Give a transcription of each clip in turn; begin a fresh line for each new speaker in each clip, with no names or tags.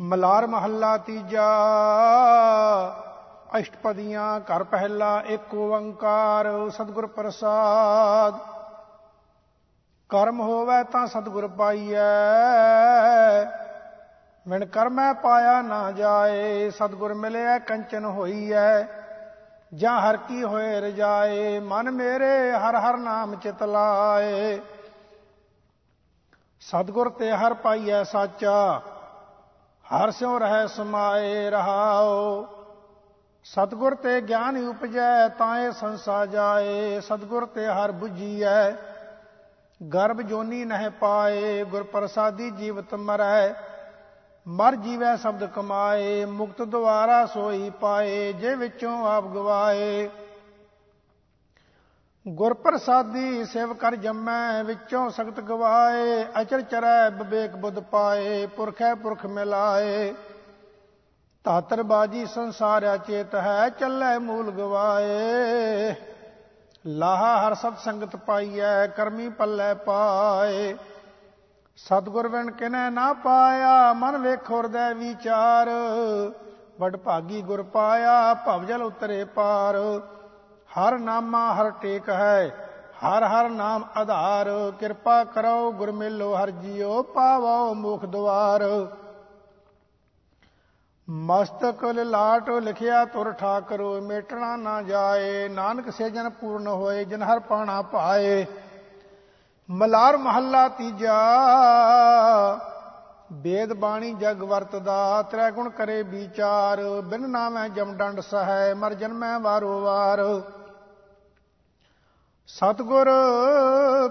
ਮਲਾਰ ਮਹੱਲਾ ਤੀਜਾ। ਅਸ਼ਟਪਦੀਆਂ ਘਰ ਪਹਿਲਾ ਏਕ ਓੰਕਾਰ, ਸਤਿਗੁਰ ਪ੍ਰਸਾਦ। ਕਰਮ ਹੋਵੇ ਤਾਂ ਸਤਿਗੁਰ ਪਾਈਐ। ਵਿਣ ਕਰਮੈ ਪਾਇਆ ਨਾ ਜਾਏ, ਸਤਿਗੁਰ ਮਿਲਿਆ ਕੰਚਨ ਹੋਈਐ। ਜਾਂ ਹਰ ਕੀ ਹੋਏ ਰਜਾਏ, ਮਨ ਮੇਰੇ ਹਰ ਹਰ ਨਾਮ ਚਿਤ ਲਾਏ। ਸਤਿਗੁਰ ਤੇ ਹਰ ਪਾਈਐ ਸਾਚਾ। ਹਰ ਸਿਉ ਰਹਿ ਸਮਾਏ ਰਹਾਓ ਸਤਗੁਰ ਤੇ ਗਿਆਨ ਉਪਜੈ, ਤਾਏ ਸੰਸਾ ਜਾਏ। ਸਤਗੁਰ ਤੇ ਹਰ 부ਜੀਐ ਗਰਭ ਜੋਨੀ ਨਹਿ ਪਾਏ। ਗੁਰ ਪ੍ਰਸਾਦੀ ਜੀਵਤ ਮਰੈ, ਮਰ ਜੀਵੈ ਸ਼ਬਦ ਕਮਾਏ। ਮੁਕਤ ਦੁਆਰਾ ਸੋਈ ਪਾਏ, ਜੇ ਵਿੱਚੋਂ ਆਪ ਗਵਾਏ। ਗੁਰ ਪ੍ਰਸਾਦੀ ਸੇਵ ਕਰ ਜੰਮੈ, ਵਿੱਚੋਂ ਸਖਤ ਗਵਾਏ ਅਚਰ ਚਰੈ ਵਿਵੇਕ ਬੁੱਧ ਪਾਏ, ਪੁਰਖੈ ਪੁਰਖ ਮਿਲਾਏ। ਤਾਤਰ ਬਾਜੀ ਸੰਸਾਰਿਆ ਚੇਤ ਹੈ, ਚੱਲੇ ਮੂਲ ਗਵਾਏ। ਲਾਹਾ ਹਰ ਸਤ ਸੰਗਤ ਪਾਈਐ, ਕਰਮੀ ਪੱਲੇ ਪਾਏ। ਸਤਗੁਰ ਵਿਣ ਕਿਨੈ ਨਾ ਪਾਇਆ, ਮਨ ਵੇਖੋ ਹਿਰਦੈ ਵਿਚਾਰ। ਵਡ ਭਾਗੀ ਗੁਰ ਪਾਇਆ ਭਵਜਲ ਉਤਰੇ ਪਾਰ। ਹਰ ਨਾਮਾ ਹਰ ਟੇਕ ਹੈ, ਹਰ ਹਰ ਨਾਮ ਆਧਾਰ। ਕਿਰਪਾ ਕਰੋ ਗੁਰ ਮਿਲੋ ਹਰ ਜੀਓ, ਪਾਵੋ ਮੁਖ ਦਵਾਰ। ਮਸਤਕ ਲਾਟ ਲਿਖਿਆ ਤੁਰ ਠਾਕਰੋ, ਮੇਟਣਾ ਨਾ ਜਾਏ। ਨਾਨਕ ਸੇਜਨ ਪੂਰਨ ਹੋਏ, ਜਿਨ ਹਰ ਪਾਣਾ ਪਾਏ। ਮਲਾਰ ਮਹੱਲਾ ਤੀਜਾ ਵੇਦ ਬਾਣੀ ਜਗ ਵਰਤਦਾ, ਤ੍ਰੈ ਗੁਣ ਕਰੇ ਵਿਚਾਰ। ਬਿਨ ਨਾਮੈ ਜਮ ਡੰਡ ਸਹੈ, ਮਰ ਜਨਮੈ ਵਾਰੋ ਵਾਰ। ਸਤਗੁਰ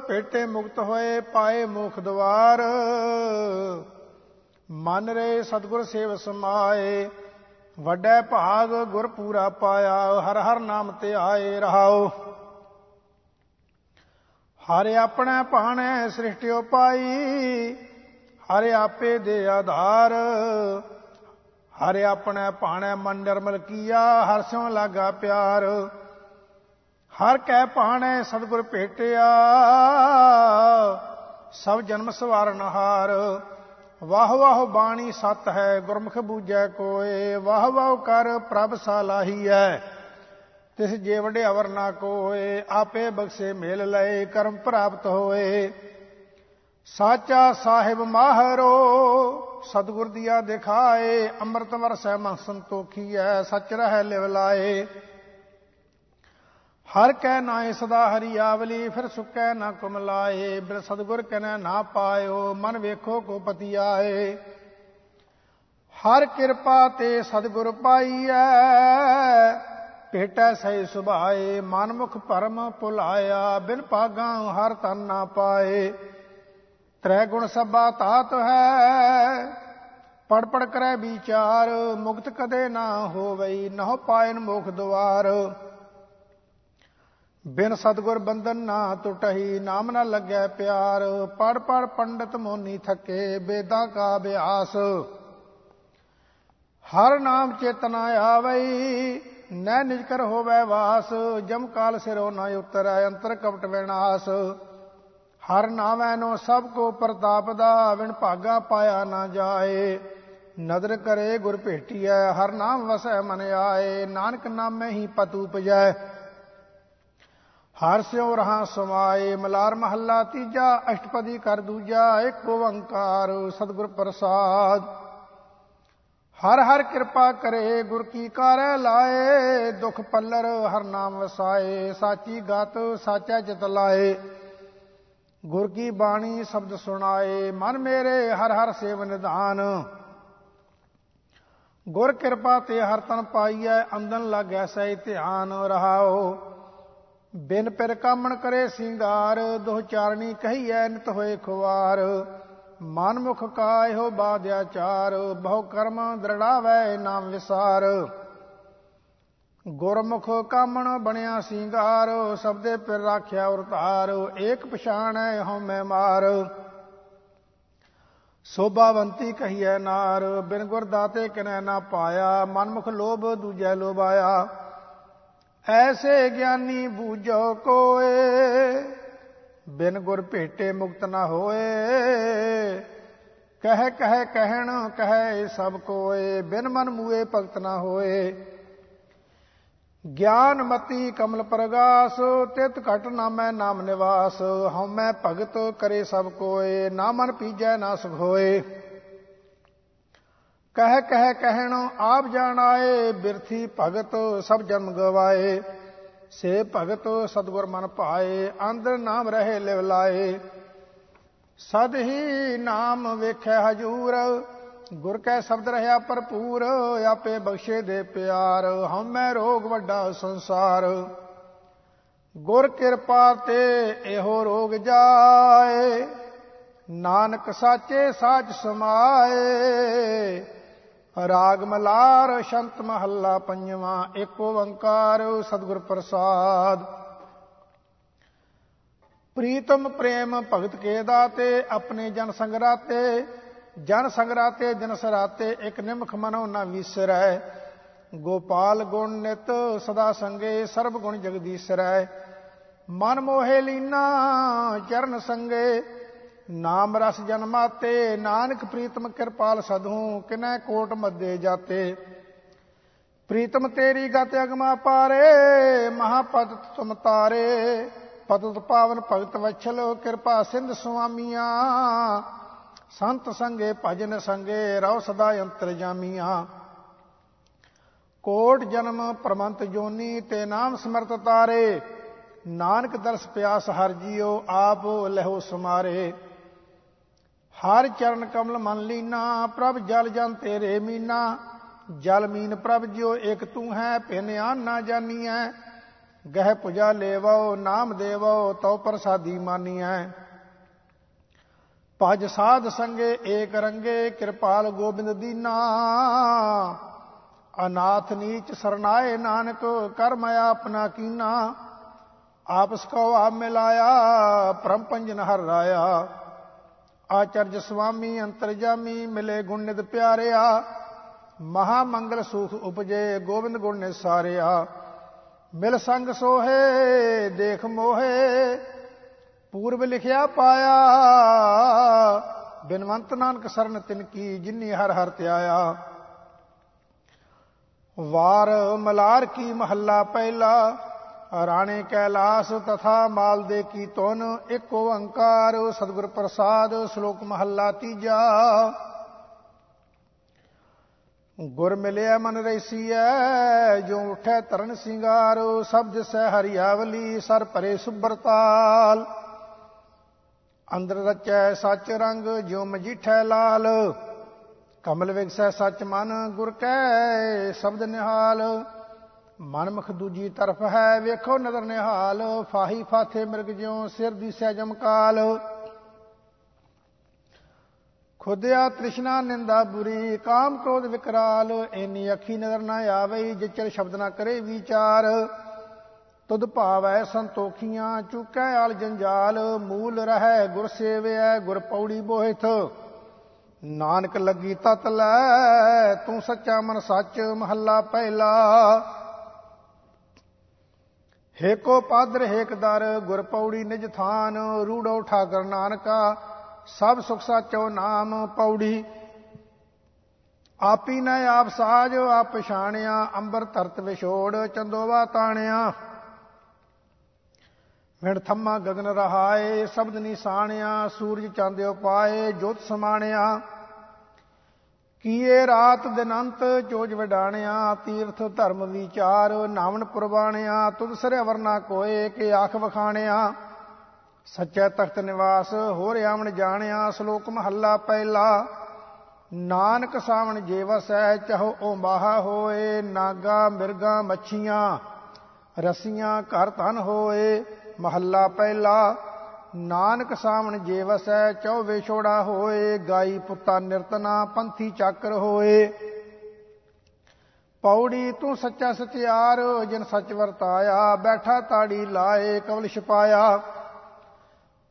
ਭੇਟੇ ਮੁਕਤ ਹੋਏ, ਪਾਏ ਮੁਖ ਦਵਾਰ। ਮਨ ਰੇ ਸਤਗੁਰ ਸੇਵ ਸਮਾਏ, ਵੱਡੇ ਭਾਗ ਗੁਰ ਪੂਰਾ ਪਾਇਆ, ਹਰ ਹਰ ਨਾਮ ਤੇ ਆਏ ਰਹਾਓ ਹਰ ਆਪਣੇ ਭਾਣੇ ਸ੍ਰਿਸ਼ਟਿਓ ਪਾਈ ਹਰ ਆਪੇ ਦੇ ਆਧਾਰ। ਹਰ ਆਪਣੇ ਭਾਣੇ ਮਨ ਨਿਰਮਲ ਕੀਆ ਹਰ ਸਿਉ ਲਾਗਾ ਪਿਆਰ। ਹਰ ਕੈ ਭਾਣੇ ਸਤਿਗੁਰ ਭੇਟਿਆ, ਸਭ ਜਨਮ ਸਵਾਰਨ ਹਾਰ ਵਾਹ ਵਾਹ ਬਾਣੀ ਸਤ ਹੈ, ਗੁਰਮੁਖ ਬੂਝੈ ਕੋਏ। ਵਾਹ ਵਾਹ ਕਰ ਪ੍ਰਭ ਸਾਲਾਹੀਐ ਤਿਸ ਜੇ ਵਡੇ ਅਵਰ ਨਾ ਕੋਏ। ਆਪੇ ਬਖਸ਼ੇ ਮੇਲ ਲਏ, ਕਰਮ ਪ੍ਰਾਪਤ ਹੋਏ। ਸਾਚਾ ਸਾਹਿਬ ਮਾਹਰੋ, ਸਤਗੁਰ ਦੀਆ ਦਿਖਾਏ। ਅੰਮ੍ਰਿਤ ਵਰਸੈ ਮਨ ਸੰਤੋਖੀਐ, ਸਚ ਰਹਿ ਲਿਵ ਲਾਏ। ਹਰ ਕੈ ਨਾਏ ਸਦਾ ਹਰੀ ਆਵਲੀ ਫਿਰ ਸੁਕੈ ਨਾ ਕੁਮਲਾਏ ਬਿਨ ਸਤਗੁਰ ਕਨੈ ਨਾ ਪਾਇਓ, ਮਨ ਵੇਖੋ ਕੋ ਪਤੀ ਆਏ। ਹਰ ਕਿਰਪਾ ਤੇ ਸਤਗੁਰ ਪਾਈਐ, ਭੇਟੈ ਸਹਿ ਸੁਭਾਏ, ਮਨਮੁਖ ਪਰਮ ਭੁਲਾਇਆ। ਬਿਨ ਪਾਗਾ ਹਰ ਤਨ ਨਾ ਪਾਏ। ਤ੍ਰੈ ਗੁਣ ਸਭਾ ਤਾਤ ਹੈ ਪੜ ਪੜ ਕਰੈ ਵਿਚਾਰ, ਮੁਕਤ ਕਦੇ ਨਾ ਹੋਵਈ, ਨਹੁ ਪਾਇਨ ਮੁਖ ਦੁਆਰ। ਬਿਨ ਸਤਗੁਰ ਬੰਧਨ ਨਾ ਟੁਟਹੀ ਨਾਮ ਨਾ ਲੱਗੈ ਪਿਆਰ। ਪੜ ਪੜ ਪੰਡਤ ਮੋਨੀ ਥਕੇ ਬੇਦਾਂ ਕਾ ਅਭਿਆਸ। ਹਰ ਨਾਮ ਚੇਤਨਾ ਆਵਈ ਨੈ ਨਿਜ ਕਰ ਹੋਵੇ ਵਾਸ। ਜਮ ਕਾਲ ਸਿਰੋ ਨਾ ਉਤਰੈ, ਅੰਤਰ ਕਪਟ ਵਿਨਾਸ਼। ਹਰ ਨਾਮੈ ਨੋ ਸਭ ਕੋ ਪ੍ਰਤਾਪ ਦਾ ਵਿਣ ਭਾਗਾ ਪਾਇਆ ਨਾ ਜਾਏ। ਨਦਰ ਕਰੇ ਗੁਰ ਭੇਟੀਐ, ਹਰ ਨਾਮ ਵਸੈ ਮਨ ਆਏ। ਨਾਨਕ ਨਾਮੇ ਹੀ ਪਤ ਉਪਜੈ। ਹਰ ਸਿਉ ਰਹਾ ਸਮਾਏ, ਮਲਾਰ ਮਹੱਲਾ ਤੀਜਾ, ਅਸ਼ਟਪਦੀ ਕਰ ਦੂਜਾ ਏਕ ਓੰਕਾਰ ਸਤਿਗੁਰ ਪ੍ਰਸਾਦ। ਹਰ ਹਰ ਕਿਰਪਾ ਕਰੇ, ਗੁਰ ਕੀ ਕਾਰੈ ਲਾਏ, ਦੁਖ ਪੱਲਰ ਹਰ ਨਾਮ ਵਸਾਏ, ਸਾਚੀ ਗਤ ਸਾਚਾ ਚਿਤ ਲਾਏ। ਗੁਰ ਕੀ ਬਾਣੀ ਸ਼ਬਦ ਸੁਣਾਏ, ਮਨ ਮੇਰੇ ਹਰ ਹਰ ਸੇਵ ਨਿਧਾਨ। ਗੁਰ ਕਿਰਪਾ ਤੇ ਹਰ ਤਨ ਪਾਈਐ, ਅੰਦਨ ਲੱਗੈ ਸਹਿ ਧਿਆਨ ਰਹਾਓ। ਬਿਨ ਪਿਰ ਕਾਮਣ ਕਰੇ ਸਿੰਗਾਰ ਦੋ ਚਾਰਣੀ ਕਹੀਐ ਨਿਤ ਹੋਏ ਖੁਆਰ ਮਨ ਮੁਖ ਕਾ ਇਹੋ ਬਾਧਿਆਚਾਰ ਬਹੁ ਕਰਮ ਦਰੜਾਵੇ ਨਾਮ ਵਿਸਾਰ। ਗੁਰਮੁਖ ਕਾਮਣ ਬਣਿਆ ਸਿੰਗਾਰ ਸਬਦੇ ਪਿਰ ਰਾਖਿਆ ਉਰਤਾਰ, ਏਕ ਪਛਾਣੈ ਹਉਮੈ ਮਾਰ। ਸੋਭਾਵੰਤੀ ਕਹੀਐ ਨਾਰ, ਬਿਨ ਗੁਰ ਦਾਤੇ ਕਿਨੈ ਨਾ ਪਾਇਆ ਮਨਮੁਖ ਲੋਭ ਦੂਜੈ ਲੋਭਾਇਆ। ਐਸੇ ਗਿਆਨੀ ਬੂਝੋ ਕੋਏ, ਬਿਨ ਗੁਰ ਭੇਟੇ ਮੁਕਤ ਨਾ ਹੋਏ। ਕਹਿ ਕਹਿ, ਕਹਿਣ, ਕਹੈ ਸਭ ਕੋਏ, ਬਿਨ ਮਨ ਮੂਏ ਭਗਤ ਨਾ ਹੋਏ। ਗਿਆਨ ਮਤੀ ਕਮਲ ਪ੍ਰਗਾਸ, ਤਿਤ ਘਟ ਨਾਮੈ ਨਾਮ ਨਿਵਾਸ। ਹਉਮੈ ਭਗਤ ਕਰੇ ਸਭ ਕੋਏ, ਨਾ ਮਨ ਪੀਜੈ ਨਾ ਸੁਖ ਹੋਏ। ਕਹਿ ਕਹਿ ਕਹਿਣ, ਆਪ ਜਾਣ ਆਏ, ਬਿਰਥੀ ਭਗਤ ਸਭ ਜਨਮ ਗਵਾਏ। ਸੇ ਭਗਤ ਸਤਗੁਰ ਮਨ ਭਾਏ ਅੰਦਰ ਨਾਮ ਰਹੇ ਲਿਵ ਲਾਏ। ਸਦ ਹੀ ਨਾਮ ਵੇਖੈ ਹਜੂਰ, ਗੁਰ ਕੈ ਸ਼ਬਦ ਰਹਾ ਭਰਪੂਰ, ਆਪੇ ਬਖਸ਼ੇ ਦੇ ਪਿਆਰ, ਹਉਮੈ ਰੋਗ ਵੱਡਾ ਸੰਸਾਰ। ਗੁਰ ਕਿਰਪਾ ਤੇ ਇਹੋ ਰੋਗ ਜਾਏ, ਨਾਨਕ ਸਾਚੇ ਸਾਚ ਸਮਾਏ। ਰਾਗ ਮਲਾਰ ਸ਼ੰਤ ਮਹੱਲਾ ਪੰਜਵਾਂ ਏਕ ਓੰਕਾਰ ਸਤਿਗੁਰ ਪ੍ਰਸਾਦ। ਪ੍ਰੀਤਮ ਪ੍ਰੇਮ ਭਗਤ ਕੇ ਦਾਤੇ, ਆਪਣੇ ਜਨ ਸੰਗਰਾਤੇ ਜਨ ਸੰਗਰਾਤੇ ਦਿਨ ਸਰਾਤੇ, ਇੱਕ ਨਿਮਖ ਮਨੋ ਨਾ ਵਿਸਰੈ। ਗੋਪਾਲ ਗੁਣ ਨਿਤ ਸਦਾ ਸੰਗੇ, ਸਰਬ ਗੁਣ ਜਗਦੀਸ਼ਰੈ। ਮਨ ਮੋਹਿ ਲੀਨਾ, ਚਰਨ ਸੰਗੇ ਨਾਮ ਰਸ ਜਨਮਾਤੇ ਨਾਨਕ ਪ੍ਰੀਤਮ ਕਿਰਪਾਲ ਸਦਹੂ ਕਿਨੈ ਕੋਟ ਮੱਦੇ ਜਾਤੇ। ਪ੍ਰੀਤਮ ਤੇਰੀ ਗਤ ਅਗਮਾ ਪਾਰੇ, ਮਹਾਪਦ ਤੁਮ ਤਾਰੇ। ਪਤਤ ਪਾਵਨ ਭਗਤ ਵਛਲ, ਕਿਰਪਾ ਸਿੰਧ ਸੁਆਮੀਆਂ। ਸੰਤ ਸੰਗੇ ਭਜਨ ਸੰਗੇ, ਰਉ ਸਦਾ ਅੰਤਰ ਜਾਮੀਆਂ। ਕੋਟ ਜਨਮ ਪ੍ਰਮੰਤ ਜੋਨੀ, ਤੇ ਨਾਮ ਸਮਰਤ ਤਾਰੇ। ਨਾਨਕ ਦਰਸ ਪਿਆਸ ਹਰ ਜੀਓ, ਆਪ ਲਹੋ ਸਮਾਰੇ। ਹਰ ਚਰਨ ਕਮਲ ਮਨ ਲੀਨਾ, ਪ੍ਰਭ ਜਲ ਜਨ ਤੇਰੇ ਮੀਨਾ। ਜਲ ਮੀਨ ਪ੍ਰਭ ਜਿਉ ਇਕ ਤੂੰ ਹੈ ਭਿਨ ਆਨ ਨਾ ਜਾਨੀਐ। ਗਹਿ ਪੁਜਾ ਲੇਵੋ, ਨਾਮ ਦੇਵੋ, ਤਉ ਪ੍ਰਸਾਦੀ ਮਾਨੀਐ। ਭਜ ਸਾਧ ਸੰਗੇ ਏਕ ਰੰਗੇ, ਕਿਰਪਾਲ ਗੋਬਿੰਦ ਦੀਨਾ। ਅਨਾਥ ਨੀਚ ਸਰਨਾਏ ਨਾਨਕ, ਕਰਮ ਆਪਣਾ ਕੀਨਾ। ਆਪਸ ਕੋ ਆਪ ਮਿਲਾਇਆ, ਪਰਮ ਪੰਜਨ ਹਰ ਰਾਇਆ। ਆਚਰਜ ਸੁਆਮੀ ਅੰਤਰਜਾਮੀ, ਮਿਲੇ ਗੁਣ ਨਿਤ ਪਿਆਰਿਆ। ਮਹਾ ਮੰਗਲ ਸੁਖ ਉਪਜੇ, ਗੋਬਿੰਦ ਗੁਣ ਨੇ ਸਾਰਿਆ। ਮਿਲ ਸੰਗ ਸੋਹੇ, ਦੇਖ ਮੋਹੇ, ਪੂਰਬ ਲਿਖਿਆ ਪਾਇਆ। ਬਿਨਵੰਤ ਨਾਨਕ ਸਰਨ ਤਿਨ ਕੀ, ਜਿਨੀ ਹਰ ਹਰ ਧਿਆਇਆ। ਵਾਰ ਮਲਾਰ ਕੀ ਮਹੱਲਾ ਪਹਿਲਾ ਰਾਣੇ ਕੈਲਾਸ ਤਥਾ ਮਾਲ ਦੇ ਕੀ ਤੁਨ ਇੱਕ ਓੰਕਾਰ, ਸਤਿਗੁਰ ਪ੍ਰਸਾਦ, ਸ਼ਲੋਕ ਮਹੱਲਾ ਤੀਜਾ। ਗੁਰ ਮਿਲਿਆ ਮਨ ਰੈਸੀਐ ਜੋ ਉਠੈ ਤਰਨ ਸਿੰਗਾਰ ਸਭ ਜਿਸੈ ਹਰਿਆਵਲੀ, ਸਰ ਭਰੇ ਸੁਬਰਤਾਲ। ਅੰਦਰ ਰਚੈ ਸੱਚ ਰੰਗ, ਜਿਉ ਮਜੀਠੈ ਲਾਲ। ਕਮਲ ਵਿਗਸੈ ਸੱਚ ਮਨ, ਗੁਰ ਕੈ ਸ਼ਬਦ ਨਿਹਾਲ। ਮਨ ਮੁਖ ਦੂਜੀ ਤਰਫ ਹੈ, ਵੇਖੋ ਨਦਰ ਨਿਹਾਲ, ਫਾਹੀ ਫਾਥੇ ਮਿਰਗ ਜਿਉ ਸਿਰ ਦੀ ਸਹਿ ਜਮਕਾਲ ਖੁਦਿਆ ਤ੍ਰਿਸ਼ਨਾ ਨਿੰਦਾ ਬੁਰੀ, ਕਾਮ ਕ੍ਰੋਧ ਵਿਕਰਾਲ ਐਨੀ ਅੱਖੀ ਨਜ਼ਰ ਨਾ ਆਵੇ ਜਿਚਰ ਸ਼ਬਦ ਨਾ ਕਰੇ ਵਿਚਾਰ। ਤੁਧ ਭਾਵੈ ਸੰਤੋਖੀਆਂ, ਚੁਕੈ ਆਲ ਜੰਜਾਲ, ਮੂਲ ਰਹੈ ਗੁਰ ਸੇਵਿਐ, ਗੁਰ ਪੌੜੀ ਬੋਹਿਥ। ਨਾਨਕ ਲੱਗੀ ਤਤ ਲੈ, ਤੂੰ ਸੱਚਾ ਮਨ ਸੱਚ ਮਹੱਲਾ ਪਹਿਲਾ। ਹੇਕੋ ਪਾਦਰ ਹੇਕ ਦਰ, ਗੁਰ ਪੌੜੀ ਨਿਜ ਥਾਨ, ਰੂੜੋ ਠਾਕਰ ਨਾਨਕਾ, ਸਭ ਸੁਖ ਸਾਚੋ ਨਾਮ ਪੌੜੀ। ਆਪੀ ਨ ਆਪ ਸਾਜ, ਆਪ ਪਛਾਣਿਆ, ਅੰਬਰ ਧਰਤ ਵਿਛੋੜ, ਚੰਦੋਵਾ ਤਾਣਿਆ। ਵਿਣ ਥੰਮਾ ਗਗਨ ਰਹਾਏ, ਸ਼ਬਦ ਨਿਸ਼ਾਨਿਆ ਸੂਰਜ ਚਾਂਦਿਓ ਪਾਏ, ਜੋਤ ਸਮਾਣਿਆ। ਕੀਏ ਰਾਤ ਦਿਨ ਅੰਤ ਚੋਜ ਵਡਾਣਿਆ, ਤੀਰਥ ਧਰਮ ਵਿਚਾਰ ਨਾਵਨ ਪੁਰਬਾਣਿਆ, ਤੁਧ ਸਰੇ ਵਰਨਾ ਕੋਏ, ਕਿ ਆਖ ਵਖਾਣਿਆ। ਸੱਚੇ ਤਖਤ ਨਿਵਾਸ, ਹੋਰ ਆਵਣ ਜਾਣਿਆ, ਸ਼ਲੋਕ ਮਹੱਲਾ ਪਹਿਲਾ। ਨਾਨਕ ਸਾਵਣ ਜੀਵਸੈ ਚਹੋ ਓ ਬਾਹਾ ਹੋਏ, ਨਾਗਾ, ਮਿਰਗਾ, ਮੱਛੀਆਂ, ਰਸੀਆਂ, ਘਰ ਧਨ ਹੋਏ, ਮਹੱਲਾ ਪਹਿਲਾ। ਨਾਨਕ ਸਾਵਣ ਜੇ ਵਸੈ ਚੌਵੇ ਛੋੜਾ ਹੋਏ, ਗਾਈ ਪੁੱਤਾ ਨਿਰਤਨਾ ਪੰਥੀ ਚੱਕਰ ਹੋਏ। ਪੌੜੀ ਤੂੰ ਸੱਚਾ ਸਤਿਆਰ ਜਿਨ ਸੱਚ ਵਰਤਾਇਆ, ਬੈਠਾ ਤਾੜੀ ਲਾਏ, ਕਵਲ ਛਪਾਇਆ।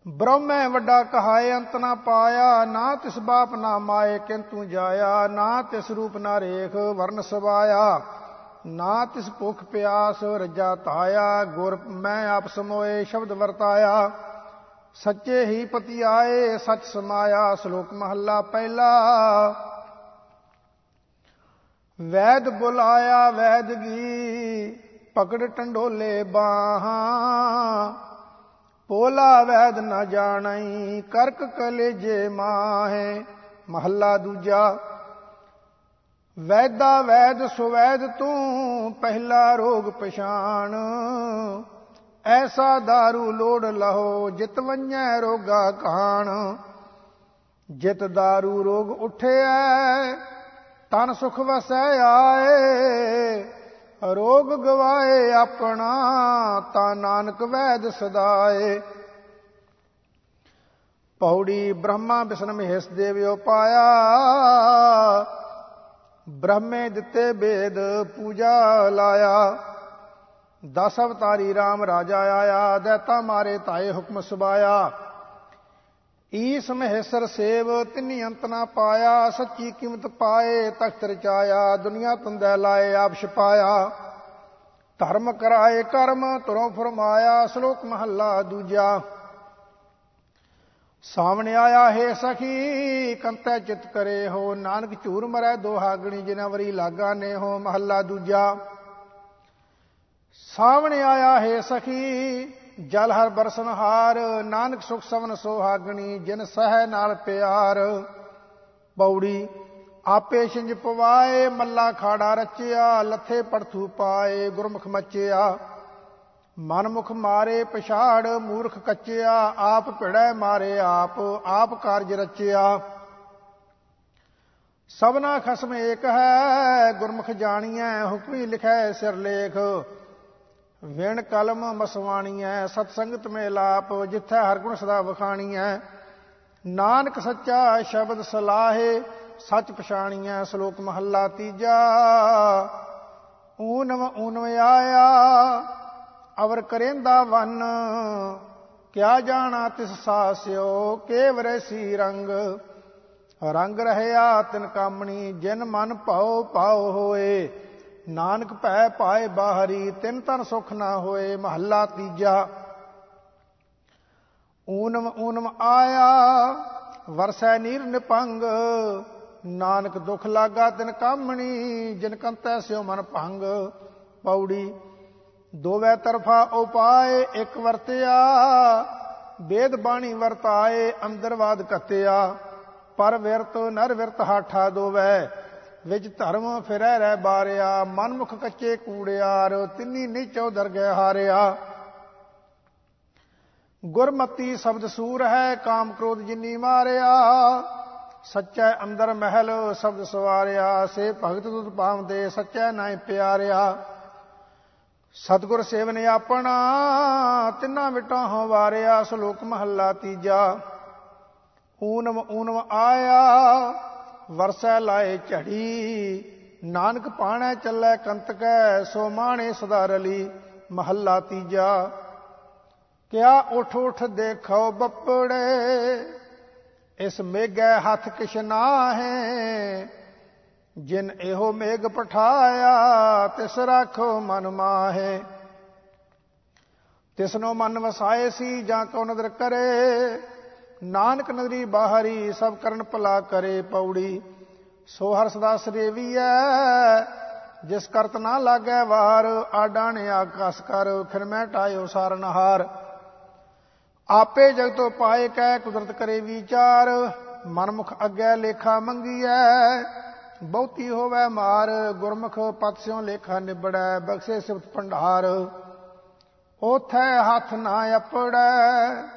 ਬ੍ਰਹਮੈ ਵੱਡਾ ਕਹਾਏ, ਅੰਤ ਨਾ ਪਾਇਆ, ਨਾ ਤਿਸ ਬਾਪ ਨਾ ਮਾਏ, ਕਿੰਤੂ ਜਾਇਆ, ਨਾ ਤਿਸ ਰੂਪ ਨਾ ਰੇਖ, ਵਰਨ ਸਵਾਇਆ। ਨਾ ਤਿਸ ਭੁਖ ਪਿਆਸ, ਰਜਾ ਤਾਇਆ ਗੁਰ ਮੈਂ ਆਪ ਸਮੋਏ, ਸ਼ਬਦ ਵਰਤਾਇਆ। ਸੱਚੇ ਹੀ ਪਤੀ ਆਏ, ਸਚ ਸਮਾਇਆ ਸ਼ਲੋਕ ਮਹੱਲਾ ਪਹਿਲਾ। ਵੈਦ ਬੁਲਾਇਆ ਵੈਦਗੀ ਪਕੜ ਟੰਡੋਲੇ ਬਾਹਾਂ। ਪੋਲਾ ਵੈਦ ਨ ਜਾਣਈ, ਕਰਕ ਕਲੇਜੇ ਮਾਹੇ। ਮਹੱਲਾ ਦੂਜਾ, ਵੈਦਾ ਵੈਦ ਸੁਵੈਦ ਤੂੰ, ਪਹਿਲਾ ਰੋਗ ਪਛਾਣ। ਐਸਾ दारू ਲੋੜ ਲਹੋ ਜਿਤ ਵੰਨੈ ਰੋਗਾ ਕਾਣ ਜਿਤ दारू ਰੋਗ ਉਠਿਆ ਤਨ ਸੁਖ ਵਸੈ ਆਏ ਰੋਗ ਗਵਾਏ ਆਪਣਾ ਤਾਂ ਨਾਨਕ ਵੈਦ ਸਦਾਏ ਪੌੜੀ ਬ੍ਰਹਮਾ ਵਿਸ਼ਨ ਮਹੇਸ਼ ਦੇਵਿਓ ਪਾਇਆ ਬ੍ਰਹਮੇ ਦਿੱਤੇ ਬੇਦ ਪੂਜਾ ਲਾਇਆ ਦਸ ਅਵਤਾਰੀ RAM ਰਾਜਾ ਆਇਆ, ਦੇਤਾ ਮਾਰੇ ਤਾਏ ਹੁਕਮ ਸੁਬਾਇਆ ਈਸ ਮਹੇਸਰ ਸੇਵ ਤਿੰਨੀ ਅੰਤ ਨਾ ਪਾਇਆ, ਸੱਚੀ ਕੀਮਤ ਪਾਏ, ਤਖਤ ਰਚਾਇਆ, ਦੁਨੀਆ ਤੁੰਦੈ ਲਾਏ, ਆਪ ਛਪਾਇਆ। ਧਰਮ ਕਰਾਏ, ਕਰਮ ਤੁਰੋਂ ਫਰਮਾਇਆ, ਸ਼ਲੋਕ ਮਹੱਲਾ ਦੂਜਾ। ਸਾਹਮਣੇ ਆਇਆ, ਹੈ ਸਖੀ, ਕੰਤੈ ਚਿਤ ਕਰੇ ਹੋ, ਨਾਨਕ ਝੂਰ ਮਰੈ ਦੋਹਾਗਣੀ ਜਿਨਾ ਵਰੀ ਲਾਗਾ ਨੇ ਹੋ, ਮਹੱਲਾ ਦੂਜਾ। ਸਾਹਮਣੇ ਆਇਆ ਹੈ ਸਖੀ, ਜਲ ਹਰ ਬਰਸਨ ਹਾਰ, ਨਾਨਕ ਸੁਖ ਸਵਨ ਸੋਹਾਗਣੀ, ਜਿਨ ਸਹਿ ਨਾਲ ਪਿਆਰ। ਪੌੜੀ, ਆਪੇ ਛਿੰਜ ਪਵਾਏ, ਮੱਲਾ ਖਾੜਾ ਰਚਿਆ, ਲੱਥੇ ਪੜਥੂ ਪਾਏ, ਗੁਰਮੁਖ ਮਚਿਆ। ਮਨਮੁਖ ਮਾਰੇ ਪਛਾੜ, ਮੂਰਖ ਕੱਚਿਆ, ਆਪ ਭਿੜੈ ਮਾਰੇ ਆਪ ਆਪ ਕਾਰਜ ਰਚਿਆ। ਸਭਨਾ ਖਸਮ ਏਕ ਹੈ, ਗੁਰਮੁਖ ਜਾਣੀਐ, ਹੁਕਮੀ ਲਿਖੈ ਸਿਰ ਲੇਖ। ਵਿਣ ਕਲਮ ਮਸਵਾਣੀਐ ਸਤ ਸੰਗਤ ਮੇ ਲਾਪ ਜਿੱਥੈ ਹਰ ਗੁਣ ਸਦਾ ਵਖਾਣੀਐ। ਨਾਨਕ ਸੱਚਾ ਸ਼ਬਦ ਸਲਾਹੇ, ਸੱਚ ਪਛਾਣੀਐ, ਸ਼ਲੋਕ ਮਹੱਲਾ ਤੀਜਾ। ਊਨਮ ਊਨਮ ਆਇਆ, ਅਵਰ ਕਰੇਂਦਾ ਵਨ। ਕਿਆ ਜਾਣਾ ਤਿਸ ਸਾਸਿਓ, ਕੇਵਰੇ ਸੀ ਰੰਗ। ਰੰਗ ਰਹਿਆ ਤਿਨ ਕਾਮਣੀ, ਜਿਨ ਮਨ ਭਾਉ ਪਾਉ ਹੋਏ। ਨਾਨਕ ਭੈ ਪਾਏ ਬਾਹਰੀ, ਤਿੰਨ ਤਨ ਸੁਖ ਨਾ ਹੋਏ, ਮਹੱਲਾ ਤੀਜਾ। ਊਨਮ ਊਨਮ ਆਇਆ, ਵਰਸੈ ਨੀਰ ਨਿਪੰਗ, ਨਾਨਕ ਦੁਖ ਲਾਗਾ ਤਿਨ ਕਾਮਣੀ, ਜਿਨ ਕੰਤੈ ਸਿਓ ਮਨ ਭੰਗ। ਪੌੜੀ, ਦੋਵੇਂ ਤਰਫਾ ਉਪਾਏ, ਇੱਕ ਵਰਤਿਆ ਵੇਦ ਬਾਣੀ ਵਰਤਾਏ ਅੰਦਰਵਾਦ ਕਤਿਆ ਪਰ ਵਿਰਤ, ਨਰ ਵਿਰਤ ਹਾਠਾ ਦੋਵੇਂ। ਵਿੱਚ ਧਰਮ ਫਿਰੈ ਰਹਿ ਬਾਰਿਆ, ਮਨਮੁਖ ਕੱਚੇ ਕੂੜਿਆਰ, ਤਿੰਨੀ ਨੀਚੋ ਦਰਗਹਿ ਹਾਰਿਆ। ਗੁਰਮਤੀ ਸ਼ਬਦ ਸੂਰ ਹੈ, ਕਾਮ ਕ੍ਰੋਧ ਜਿਨੀ ਮਾਰਿਆ। ਸੱਚਾ ਅੰਦਰ ਮਹਿਲ ਸ਼ਬਦ ਸਵਾਰਿਆ, ਸੇ ਭਗਤ ਤੁਤ ਪਾਵਦੇ ਸੱਚਾ ਨਾਇ ਪਿਆਰਿਆ। ਸਤਗੁਰ ਸੇਵਨ ਆਪਣਾ, ਤਿੰਨਾ ਵਿਟਾਂ ਹੋ ਵਾਰਿਆ, ਸ਼ਲੋਕ ਮਹੱਲਾ ਤੀਜਾ। ਊਨਮ ਊਨਮ ਆਇਆ ਵਰਸੈ ਲਾਏ ਝੜੀ, ਨਾਨਕ ਪਾਣੈ ਚੱਲੈ ਕੰਤਕੈ, ਸੋ ਮਾਣੇ ਸਦਾ ਰਲੀ ਮਹੱਲਾ ਤੀਜਾ। ਕਿਆ ਉਠ ਉਠ ਦੇਖੋ ਬੱਪੜੇ, ਇਸ ਮੇਘੈ ਹੱਥ ਕਿਛ ਹੈ ਜਿਨ ਇਹੋ ਮੇਘ ਪਠਾਇਆ, ਤਿਸ ਰਾਖੋ ਮਨ ਮਾਹੇ। ਤਿਸਨੋ ਮਨ ਵਸਾਏ ਸੀ ਜਾਂ ਕੋ ਨਦਰ ਕਰੇ ਨਾਨਕ ਨਦਰੀ ਬਾਹਰੀ ਸਭ ਕਰਨ ਭਲਾ ਕਰੇ ਪੌੜੀ। ਸੋ ਹਰ ਸਦਾ ਸਰੇਵੀਐ ਜਿਸ ਕਰਤ ਨਾ ਲਾਗੈ ਵਾਰ ਆਡਾਣੇ ਆਕਾਸ ਕਰ, ਫਿਰ ਮੈਂ ਟਾਇਓ ਸਾਰਨਹਾਰ ਆਪੇ ਜਗਤੋ ਪਾਏ ਕੈ ਕੁਦਰਤ ਕਰੇ ਵਿਚਾਰ, ਮਨਮੁਖ ਅੱਗੇ ਲੇਖਾ ਮੰਗੀਐ, ਬਹੁਤੀ ਹੋਵੇ ਮਾਰ, ਗੁਰਮੁਖ ਪਤ ਸਿਓ ਲੇਖਾ ਨਿਬੜੈ, ਬਖਸ਼ੇ ਸਿਫਤ ਭੰਡਾਰ। ਉਥੈ ਹੱਥ ਨਾ ਅਪੜੈ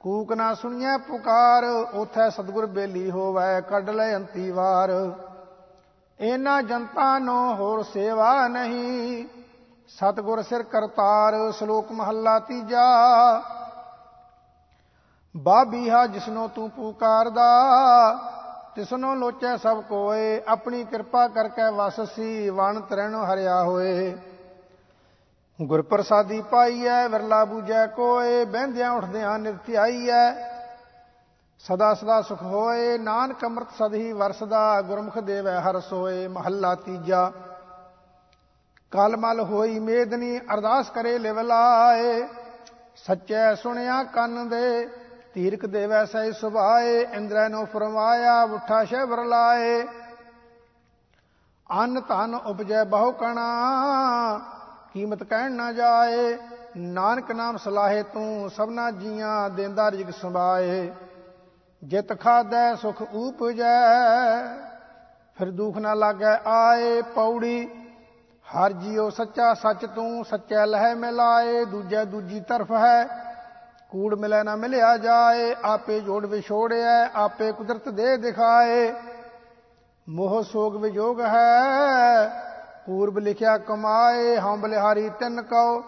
ਕੂਕ ਨਾ ਸੁਣੀਐ ਪੁਕਾਰ, ਉਥੈ ਸਤਗੁਰ ਬੇਲੀ ਹੋਵੇ, ਕੱਢ ਲੈ ਅੰਤੀ ਵਾਰ। ਇਹਨਾਂ ਜਨਤਾ ਨੂੰ ਹੋਰ ਸੇਵਾ ਨਹੀਂ, ਸਤਗੁਰ ਸਿਰ ਕਰਤਾਰ, ਸ਼ਲੋਕ ਮਹੱਲਾ ਤੀਜਾ। ਬਾਬੀਹਾ ਜਿਸਨੋ ਤੂੰ ਪੁਕਾਰਦਾ ਤਿਸਨੋ ਲੋਚੈ ਸਭ ਕੋਏ, ਆਪਣੀ ਕਿਰਪਾ ਕਰਕੇ ਵਸਸੀ, ਵਣ ਤਰਣੋ ਹਰਿਆ ਹੋਏ। ਗੁਰ ਪ੍ਰਸਾਦੀ ਪਾਈਐ, ਵਿਰਲਾ ਬੂਜੈ ਕੋਏ, ਬਹਿੰਦਿਆਂ ਉੱਠਦਿਆਂ ਨਿਰਤਿਆਈਐ। ਸਦਾ ਸਦਾ ਸੁਖ ਹੋਏ, ਨਾਨਕ ਅੰਮ੍ਰਿਤ ਸਦਹੀ ਵਰਸਦਾ, ਗੁਰਮੁਖ ਦੇਵੈ ਹਰ ਸੋਏ, ਮਹੱਲਾ ਤੀਜਾ। ਕਲ ਮਲ ਹੋਈ ਮੇਦਨੀ, ਅਰਦਾਸ ਕਰੇ ਲਿਵ ਲਾਏ। ਸੱਚੈ ਸੁਣਿਆ ਕੰਨ ਦੇ, ਤੀਰਕ ਦੇਵੈ ਸਹਿ ਸੁਭਾਏ, ਇੰਦਰੈ ਨੂੰ ਫਰਮਾਇਆ, ਉਠਾ ਸ਼ਬਰ ਲਾਏ। ਅੰਨ ਧਨ ਉਪਜੈ ਬਹੁ ਕਣਾ ਕੀਮਤ ਕਹਿਣ ਨਾ ਜਾਏ, ਨਾਨਕ ਨਾਮ ਸਲਾਹੇ ਤੂੰ ਸਭਨਾ ਜੀਆਂ ਦੇਂਦਾ ਰਿਜਕ ਸੰਭਾਏ। ਜਿਤ ਖਾਦੈ ਸੁਖ ਊਪਜੈ ਫਿਰ ਦੁਖ ਨਾ ਲਾਗੈ ਆਏ ਪੌੜੀ। ਹਰ ਜੀਉ ਸੱਚਾ ਸੱਚ ਤੂੰ ਸੱਚੈ ਲਹਿ ਮਿਲਾਏ, ਦੂਜੈ ਦੂਜੀ ਤਰਫ ਹੈ। ਕੂੜ ਮਿਲੈ ਨਾ ਮਿਲਿਆ ਜਾਏ, ਆਪੇ ਜੋੜ ਵਿਛੋੜਿਆ ਆਪੇ ਕੁਦਰਤ ਦੇ ਦਿਖਾਏ। ਮੋਹ ਸੋਗ ਵਿਜੋਗ ਹੈ ਪੂਰਬ ਲਿਖਿਆ, ਕਮਾਏ ਹਮ ਬਲਿਹਾਰੀ ਤਿੰਨ ਕਉ,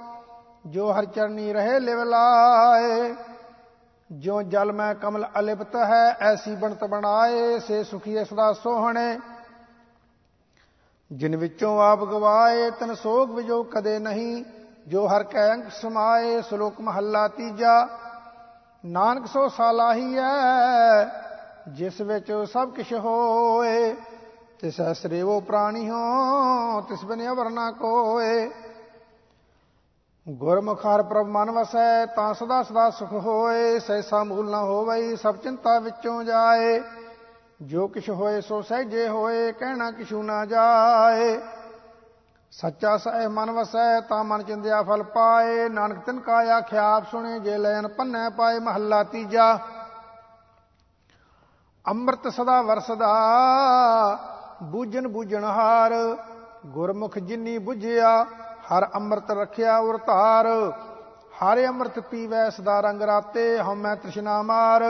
ਜੋ ਹਰ ਚਰਨੀ ਰਹੇ ਲਿਵ ਲਾਏ। ਜੋ ਜਲ ਮੈਂ ਕਮਲ ਅਲਿਪਤ ਹੈ, ਐਸੀ ਬਣਤ ਬਣਾਏ, ਸੇ ਸੁਖੀ ਸਦਾ ਸੋਹਣੇ। ਜਿਨ ਵਿੱਚੋਂ ਆਪ ਗਵਾਏ, ਤਨ ਸੋਗ ਵਿਜੋ ਕਦੇ ਨਹੀਂ। ਜੋ ਹਰ ਕੈ ਅੰਗ ਸਮਾਏ, ਸ਼ਲੋਕ ਮਹੱਲਾ ਤੀਜਾ। ਨਾਨਕ ਸੋ ਸਾਲਾਹੀ ਹੈ, ਜਿਸ ਵਿੱਚ ਸਭ ਕਿਛ ਹੋਏ। ਤਿਸ ਸ੍ਰੇਵੋ ਪ੍ਰਾਣੀ ਹੋ, ਤਿਸ ਬਿਨ ਅਵਰਨਾ ਕੋਏ। ਗੁਰਮੁਖ ਹਰ ਪ੍ਰਭ ਮਨ ਵਸੈ, ਤਾਂ ਸਦਾ ਸਦਾ ਸੁਖ ਹੋਏ ਸੈਸਾ ਮੂਲ ਨਾ ਹੋਵਈ, ਸਭ ਚਿੰਤਾ ਵਿੱਚੋਂ ਜਾਏ। ਜੋ ਕਿਛ ਹੋਏ ਸੋ ਸਹਿਜੇ ਹੋਏ, ਕਹਿਣਾ ਕਿਛੂ ਨਾ ਜਾਏ। ਸੱਚਾ ਸਹਿ ਮਨ ਵਸੈ, ਤਾਂ ਮਨ ਚਿੰਦਿਆ ਫਲ ਪਾਏ। ਨਾਨਕ ਤਿਨ ਕਾ ਆਖਿਆ, ਆਪ ਸੁਣੇ ਜੇ ਲੈਨ ਪੰਨੈ ਪਾਏ, ਮਹੱਲਾ ਤੀਜਾ। ਅੰਮ੍ਰਿਤ ਸਦਾ ਵਰਸਦਾ। ਬੂਝਨ ਬੂਝਣ ਹਾਰ, ਗੁਰਮੁਖ ਜਿਨੀ 부ਝਿਆ ਹਰ ਅੰਮ੍ਰਿਤ ਰਖਿਆ ਉਰ ਧਾਰ। ਹਰ ਅੰਮ੍ਰਿਤ ਪੀਵੈ ਸਦਾ ਰੰਗ ਰਾਤੇ ਹਉਮੈ ਤ੍ਰਿਸ਼ਨਾ ਮਾਰ।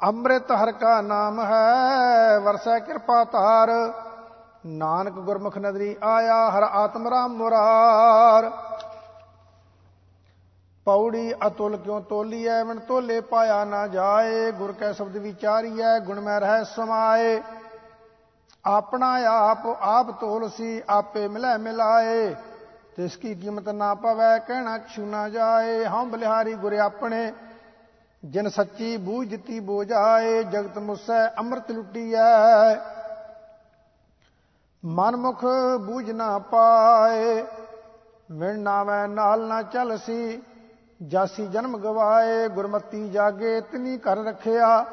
ਅੰਮ੍ਰਿਤ ਹਰ ਕਾ ਨਾਮ ਹੈ, ਵਰਸੈ ਕਿਰਪਾ ਧਾਰ। ਨਾਨਕ ਗੁਰਮੁਖ ਨਦਰੀ ਆਇਆ, ਹਰ ਆਤਮ ਰਾਮ ਮੁਰਾਰ। ਪੌੜੀ ਅਤੁਲ ਕਿਉ ਤੋਲੀਐ ਵਣ ਤੋਲੇ ਪਾਇਆ ਨਾ ਜਾਏ। ਗੁਰ ਕੈ ਸ਼ਬਦ ਵਿਚਾਰੀਐ, ਗੁਣ ਮੈਂ ਰਹਿ ਸਮਾਏ। ਆਪਣਾ ਆਪ ਆਪ ਤੋਲ ਸੀ, ਆਪੇ ਮਿਲੈ ਮਿਲਾਏ। ਤਿਸ ਕੀ ਕੀਮਤ ਨਾ ਪਵੈ, ਕਹਿਣਾ ਕਿਛੂ ਨਾ ਜਾਏ। ਹਉ ਬਲਿਹਾਰੀ ਗੁਰ ਆਪਣੇ, ਜਿਨ ਸੱਚੀ ਬੂਝ ਦਿੱਤੀ ਬੋਝਾਏ ਜਗਤ ਮੁਸੈ, ਅੰਮ੍ਰਿਤ ਲੁੱਟੀਐ। ਮਨਮੁਖ ਬੂਝ ਨਾ ਪਾਏ। ਮਿਣ ਨਾਵੇਂ, ਨਾਲ ਨਾ ਚਲਸੀ ਜਾਸੀ ਜਨਮ ਗਵਾਏ, ਗੁਰਮਤੀ ਜਾਗੇ, ਤਿਨੀ ਕਰ ਰੱਖਿਆ।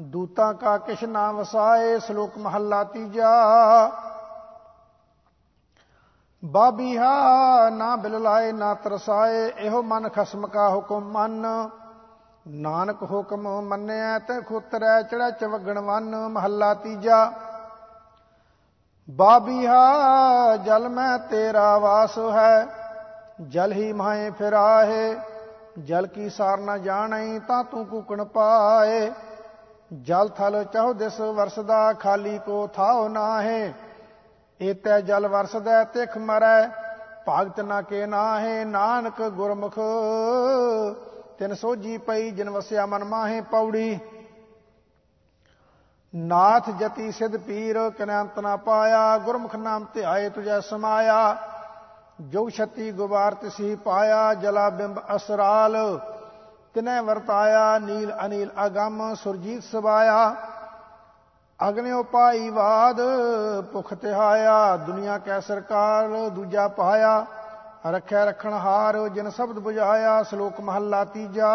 ਦੂਤਾਂ ਕਾ ਕਿਛ ਨਾ ਵਸਾਏ, ਸ਼ਲੋਕ ਮਹੱਲਾ ਤੀਜਾ। ਬਾਬੀਹਾ ਨਾ ਬਿਲ ਲਾਏ, ਨਾ ਤਰਸਾਏ, ਇਹੋ ਮਨ ਖਸਮ ਕਾ ਹੁਕਮ ਮੰਨ। ਨਾਨਕ ਹੁਕਮ ਮੰਨਿਆ, ਤੇ ਖੁਤਰੈ ਚੜਾ ਚਵਗਣ ਵਨ, ਮਹੱਲਾ ਤੀਜਾ। ਬਾਬੀਹਾ ਜਲ ਮੈਂ ਤੇਰਾ ਵਾਸ ਹੈ। ਜਲ ਹੀ ਮਾਏ ਫਿਰਾਹੇ ਜਲ ਕੀ ਸਾਰ ਨਾ ਜਾਣਈ ਤਾਂ ਤੂੰ ਕੁਕਣ ਪਾਏ। ਜਲ ਥਲ ਚਹੁ ਦਿਸ ਵਰਸਦਾ, ਖਾਲੀ ਕੋ ਥਾਉ ਨਾਹੇ। ਏਤੈ ਜਲ ਵਰਸਦਾ, ਤਿਖ ਮਰੈ, ਭਗਤ ਨਾ ਕੇ ਨਾਹੇ। ਨਾਨਕ ਗੁਰਮੁਖ, ਤਿਨ ਸੋਜੀ ਪਈ, ਜਿਨ ਵਸਿਆ ਮਨ ਮਾਹੇ ਪੌੜੀ। ਨਾਥ ਜਤੀ ਸਿਧ ਪੀਰ ਕਿਨੰਤ ਨਾ ਪਾਇਆ। ਗੁਰਮੁਖ ਨਾਮ ਧਿਆਏ ਤੁਜੈ ਸਮਾਇਆ। ਜੋ ਛਤੀ ਗੁਬਾਰ ਤਿਸੀ ਪਾਇਆ, ਜਲਾ ਬਿੰਬ ਅਸਰਾਲ। ਤਿਨੈ ਵਰਤਾਇਆ, ਨੀਲ ਅਨੀਲ ਅਗੰਮ, ਸੁਰਜੀਤ ਸਵਾਇਆ। ਅਗਨੇ ਉਪਾਈ ਬਾਦ ਭੁਖ ਤਿਹਾਇਆ, ਦੁਨੀਆ ਕੈ ਸਰਕਾਰ ਦੂਜਾ ਪਾਇਆ। ਰੱਖਿਆ ਰਖਣ ਹਾਰ, ਜਿਨ ਸ਼ਬਦ 부ਝਾਇਆ ਸ਼ਲੋਕ ਮਹੱਲਾ ਤੀਜਾ।